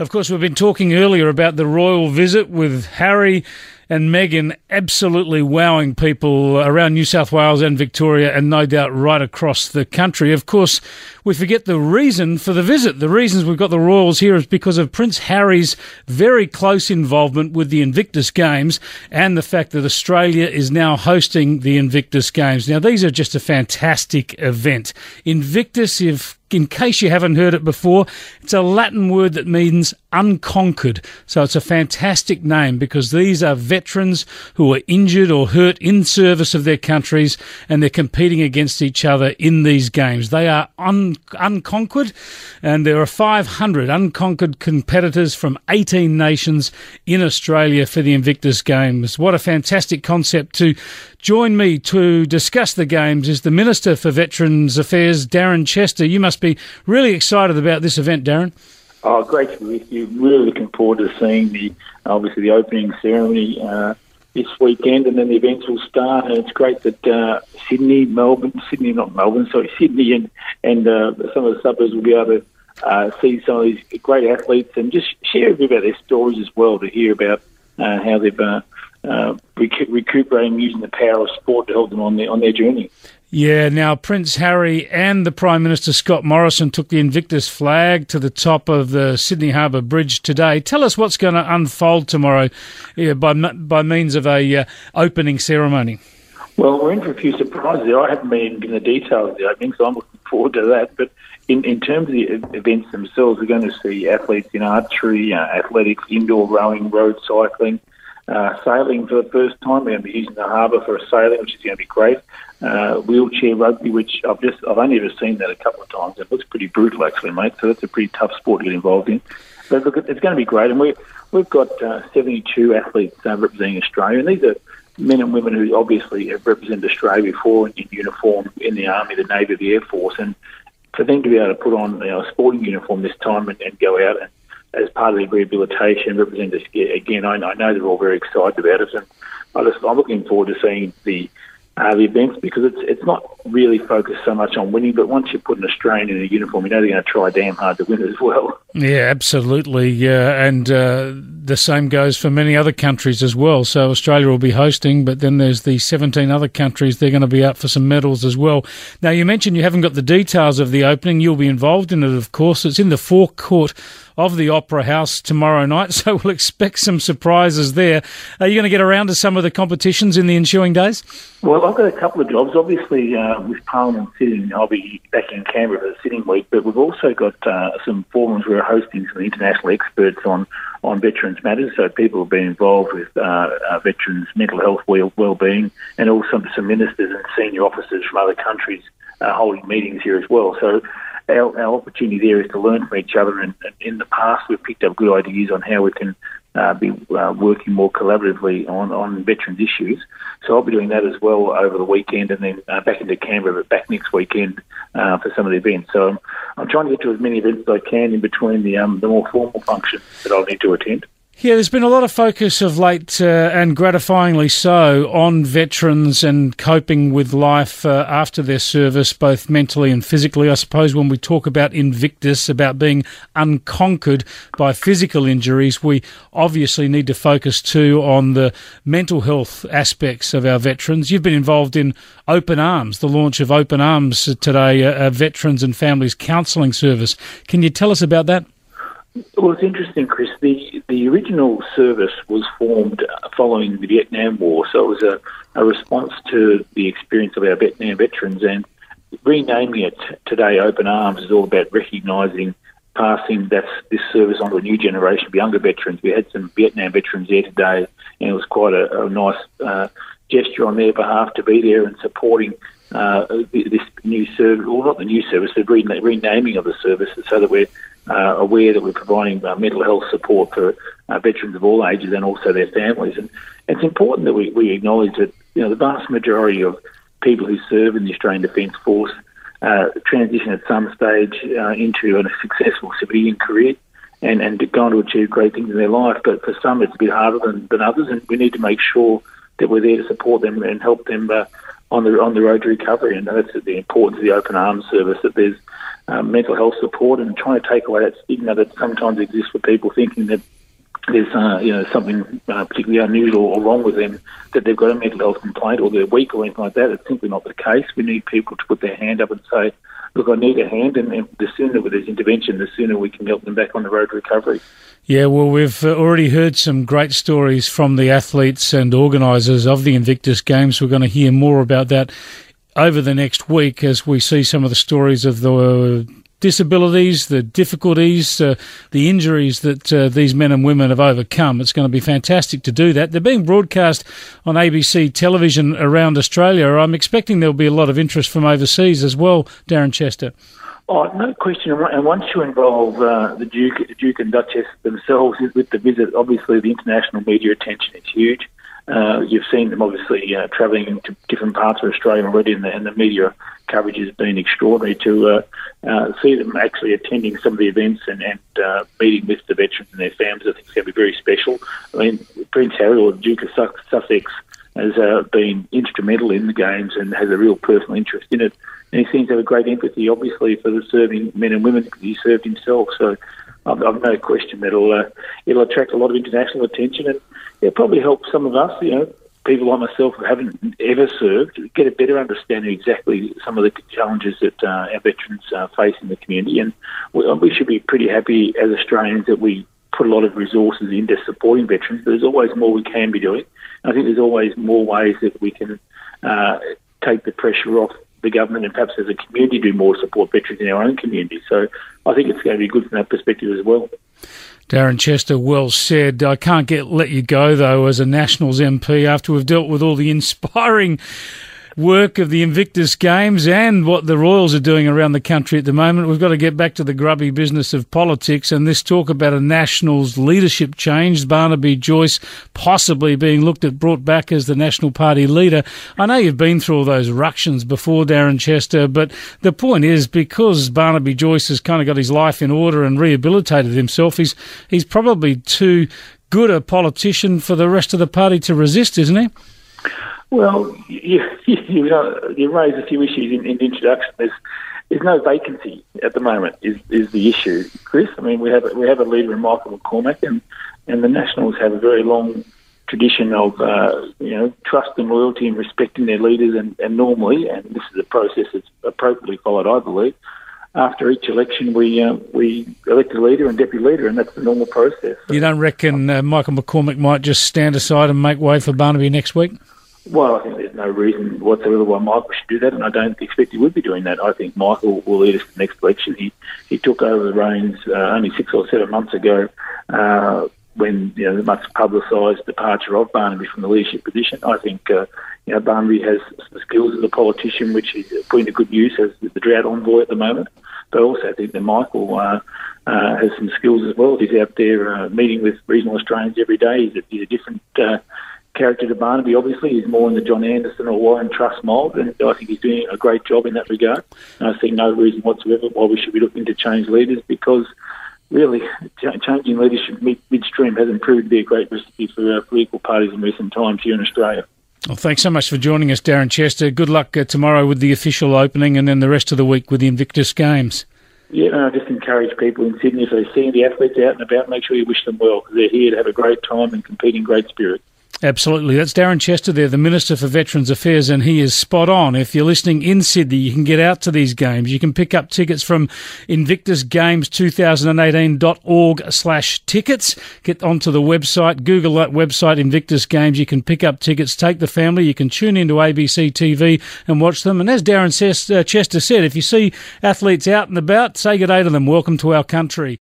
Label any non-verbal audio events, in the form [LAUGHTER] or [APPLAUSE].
Of course, we've been talking earlier about the royal visit with Harry and Meghan absolutely wowing people around New South Wales and Victoria, and no doubt right across the country. Of course, we forget the reason for the visit. The reasons we've got the Royals here is because of Prince Harry's very close involvement with the Invictus Games and the fact that Australia is now hosting the Invictus Games. Now, these are just a fantastic event. Invictus, if in case you haven't heard it before, it's a Latin word that means unconquered. So it's a fantastic name because these are veterans who were injured or hurt in service of their countries and they're competing against each other in these games. They are un- unconquered and there are 500 unconquered competitors from 18 nations in Australia for the Invictus Games. What a fantastic concept to join me to discuss the games is the Minister for Veterans Affairs, Darren Chester. You must be really excited about this event, Darren. Oh, great to be with you. Really looking forward to seeing the obviously the opening ceremony uh, this weekend, and then the events will start. And it's great that uh, Sydney, Melbourne, Sydney, not Melbourne, sorry, [LAUGHS] Sydney, and and uh, some of the suburbs will be able to uh, see some of these great athletes and just share a bit about their stories as well to hear about uh, how they've uh, recu- recuperating using the power of sport to help them on their on their journey. Yeah, now Prince Harry and the Prime Minister Scott Morrison took the Invictus flag to the top of the Sydney Harbour Bridge today. Tell us what's going to unfold tomorrow yeah, by by means of a uh, opening ceremony. Well, we're in for a few surprises. I haven't been given the details of the opening, so I'm looking forward to that. But in, in terms of the events themselves, we're going to see athletes in archery, uh, athletics, indoor rowing, road cycling, uh, sailing for the first time. We're going to be using the harbour for a sailing, which is going to be great. Uh, wheelchair rugby, which I've just I've only ever seen that a couple of times. It looks pretty brutal, actually, mate. So that's a pretty tough sport to get involved in. But look, it's going to be great, and we we've got uh, 72 athletes uh, representing Australia, and these are men and women who obviously have represented Australia before in, uniform in the army, the navy, the air force, and for them to be able to put on you know, a sporting uniform this time and, and go out and as part of the rehabilitation, represent us again. I, I know they're all very excited about it, and I just, I'm looking forward to seeing the uh, the events because it's it's not really focused so much on winning, but once you put an Australian in a uniform, you know they're going to try damn hard to win as well. Yeah, absolutely. Yeah, and uh, the same goes for many other countries as well. So Australia will be hosting, but then there's the 17 other countries. They're going to be up for some medals as well. Now, you mentioned you haven't got the details of the opening. You'll be involved in it, of course. It's in the forecourt of the Opera House tomorrow night, [LAUGHS] so we'll expect some surprises there. Are you going to get around to some of the competitions in the ensuing days? Well, I've got a couple of jobs. Obviously, uh, with Parliament sitting, I'll be back in Canberra for the sitting week, but we've also got uh, some forums where we're hosting some international experts on, on veterans matters. So people have been involved with uh, uh, veterans' mental health well well-being, and also some ministers and senior officers from other countries uh, holding meetings here as well. So our, our opportunity there is to learn from each other. And, in the past, we've picked up good ideas on how we can uh, be uh, working more collaboratively on, on veterans issues. So I'll be doing that as well over the weekend and then uh, back into Canberra, but back next weekend uh, for some of the events. So I'm, I'm, trying to get to as many events as I can in between the, um, the more formal functions that I'll need to attend. Yeah, there's been a lot of focus of late, uh, and gratifyingly so, on veterans and coping with life uh, after their service, both mentally and physically. I suppose when we talk about Invictus, about being unconquered by physical injuries, we obviously need to focus too on the mental health aspects of our veterans. You've been involved in Open Arms, the launch of Open Arms today, a, a veterans and families counselling service. Can you tell us about that? Well, it's interesting, Chris. The the original service was formed following the Vietnam War, so it was a, a response to the experience of our Vietnam veterans. And renaming it today, Open Arms, is all about recognising passing that's this service on to a new generation of younger veterans. We had some Vietnam veterans there today, and it was quite a, a nice uh, gesture on their behalf to be there and supporting uh, this new service, or not the new service, the renaming of the service, so that we're uh, aware that we're providing uh, mental health support for uh, veterans of all ages and also their families. And it's important that we, we acknowledge that you know the vast majority of people who serve in the Australian Defence Force uh, transition at some stage uh, into a successful civilian career and, and go on to achieve great things in their life. But for some, it's a bit harder than, than others, and we need to make sure that we're there to support them and help them on the on the road to recovery, and that's the importance of the open arms service. That there's um, mental health support and trying to take away that stigma that sometimes exists for people thinking that there's uh, you know something uh, particularly unusual or wrong with them that they've got a mental health complaint or they're weak or anything like that. It's simply not the case. We need people to put their hand up and say, "Look, I need a hand," and, and the sooner with this intervention, the sooner we can help them back on the road to recovery. Yeah, well, we've uh, already heard some great stories from the athletes and organisers of the Invictus Games. We're going to hear more about that over the next week as we see some of the stories of the disabilities, the difficulties, uh, the injuries that uh, these men and women have overcome. It's going to be fantastic to do that. They're being broadcast on ABC television around Australia. I'm expecting there'll be a lot of interest from overseas as well, Darren Chester. Oh, no question. And once you involve uh, the Duke, Duke and Duchess themselves with the visit, obviously the international media attention is huge. Uh, you've seen them obviously uh, travelling to different parts of Australia already, and the, and the media coverage has been extraordinary to uh, uh, see them actually attending some of the events and, and uh, meeting with the veterans and their families. I think it's going to be very special. I mean, Prince Harry or Duke of Sussex has uh, been instrumental in the games and has a real personal interest in it. And he seems to have a great empathy, obviously, for the serving men and women he served himself. So I've, I've no question that it'll, uh, it'll attract a lot of international attention and it'll probably help some of us, you know, people like myself who haven't ever served get a better understanding exactly some of the challenges that uh, our veterans uh, face in the community. And we, we, should be pretty happy as Australians that we put a lot of resources into supporting veterans. But there's always more we can be doing. I think there's always more ways that we can uh, take the pressure off the government and perhaps as a community do more support veterans in our own community. So I think it's going to be good from that perspective as well. Darren Chester, well said. I can't get let you go though as a Nationals MP after we've dealt with all the [LAUGHS] inspiring work of the Invictus Games and what the Royals are doing around the country at the moment. We've got to get back to the grubby business of politics and this talk about a Nationals leadership change. Barnaby Joyce possibly being looked at, brought back as the National Party leader. I know you've been through all those ructions before, Darren Chester, but the point is because Barnaby Joyce has kind of got his life in order and rehabilitated himself, he's, he's probably too good a politician for the rest of the party to resist, isn't he? Well, [LAUGHS] you, you, you raise a few issues in, in the introduction. There's there's no vacancy at the moment. Is is the issue, Chris? I mean, we have we have a leader in Michael McCormack, and and the Nationals have a very long tradition of uh, you know trust and loyalty and respecting their leaders, and, and normally, and this is a process that's appropriately followed, I believe. After each election, we uh, we elect a leader and deputy leader, and that's the normal process. You don't reckon uh, Michael McCormack might just stand aside and make way for Barnaby next week? Well, I think there's no reason whatsoever why Michael should do that, and I don't expect he would be doing that. I think Michael will lead us to the next election. He he took over the reins uh, only six or seven months ago, uh, when you know the much publicised departure of Barnaby from the leadership position. I think uh, you know Barnaby has some skills as a politician, which he's putting to good use as the drought envoy at the moment. But also, I think that Michael uh, uh, has some skills as well. He's out there uh, meeting with regional Australians every day. He's a, he's a different uh, character to Barnaby. Obviously, he's more in the John Anderson or Warren Truss mould, and I think he's doing a great job in that regard. And I see no reason whatsoever why we should be looking to change leaders because really changing leadership mid- midstream hasn't proved to be a great recipe for uh, political parties in recent times here in Australia. Well, thanks so much for joining us, Darren Chester. Good luck uh, tomorrow with the official opening and then the rest of the week with the Invictus Games. Yeah, and I just encourage people in Sydney if they see the athletes out and about, make sure you wish them well because they're here to have a great time and compete in great spirit. Absolutely. That's Darren Chester there, the Minister for Veterans Affairs, and he is spot on. If you're listening in Sydney, you can get out to these games. You can pick up tickets from invictusgames2018.org slash tickets. Get onto the website, Google that website, Invictus Games. You can pick up tickets, take the family. You can tune into ABC TV and watch them. And as Darren uh, Chester said, if you see athletes out and about, say good day to them. Welcome to our country.